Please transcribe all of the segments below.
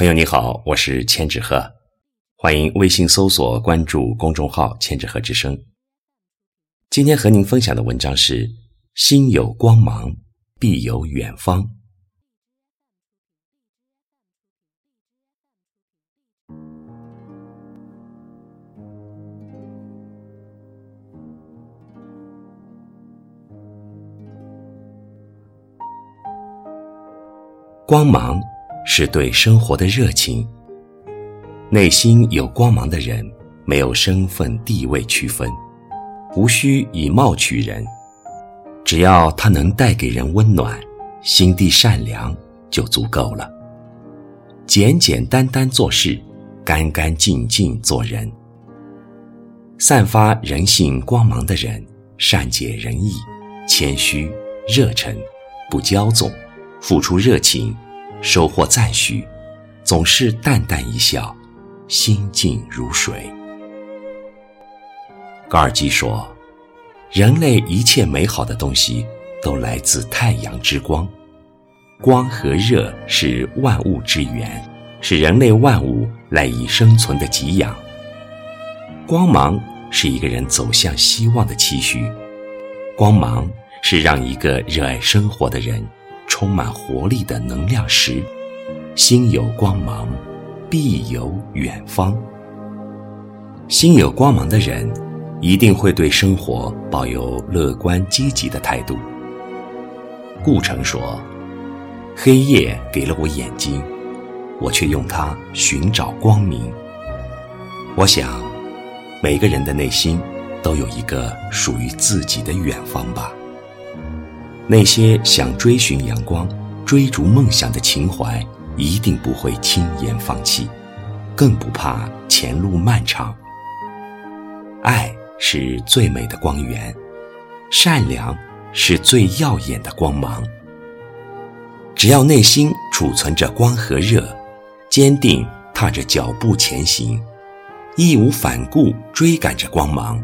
朋友你好，我是千纸鹤，欢迎微信搜索关注公众号“千纸鹤之声”。今天和您分享的文章是：心有光芒，必有远方。光芒。是对生活的热情。内心有光芒的人，没有身份地位区分，无需以貌取人，只要他能带给人温暖，心地善良就足够了。简简单单做事，干干净净做人。散发人性光芒的人，善解人意，谦虚，热忱，不骄纵，付出热情。收获赞许，总是淡淡一笑，心静如水。高尔基说：“人类一切美好的东西都来自太阳之光，光和热是万物之源，是人类万物赖以生存的给养。光芒是一个人走向希望的期许，光芒是让一个热爱生活的人。”充满活力的能量石，心有光芒，必有远方。心有光芒的人，一定会对生活抱有乐观积极的态度。顾城说：“黑夜给了我眼睛，我却用它寻找光明。”我想，每个人的内心都有一个属于自己的远方吧。那些想追寻阳光、追逐梦想的情怀，一定不会轻言放弃，更不怕前路漫长。爱是最美的光源，善良是最耀眼的光芒。只要内心储存着光和热，坚定踏着脚步前行，义无反顾追赶着光芒，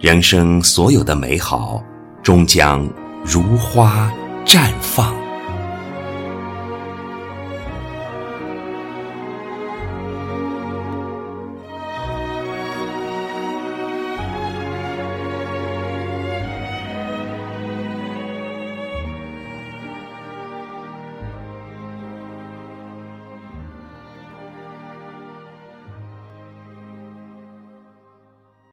人生所有的美好，终将。如花绽放。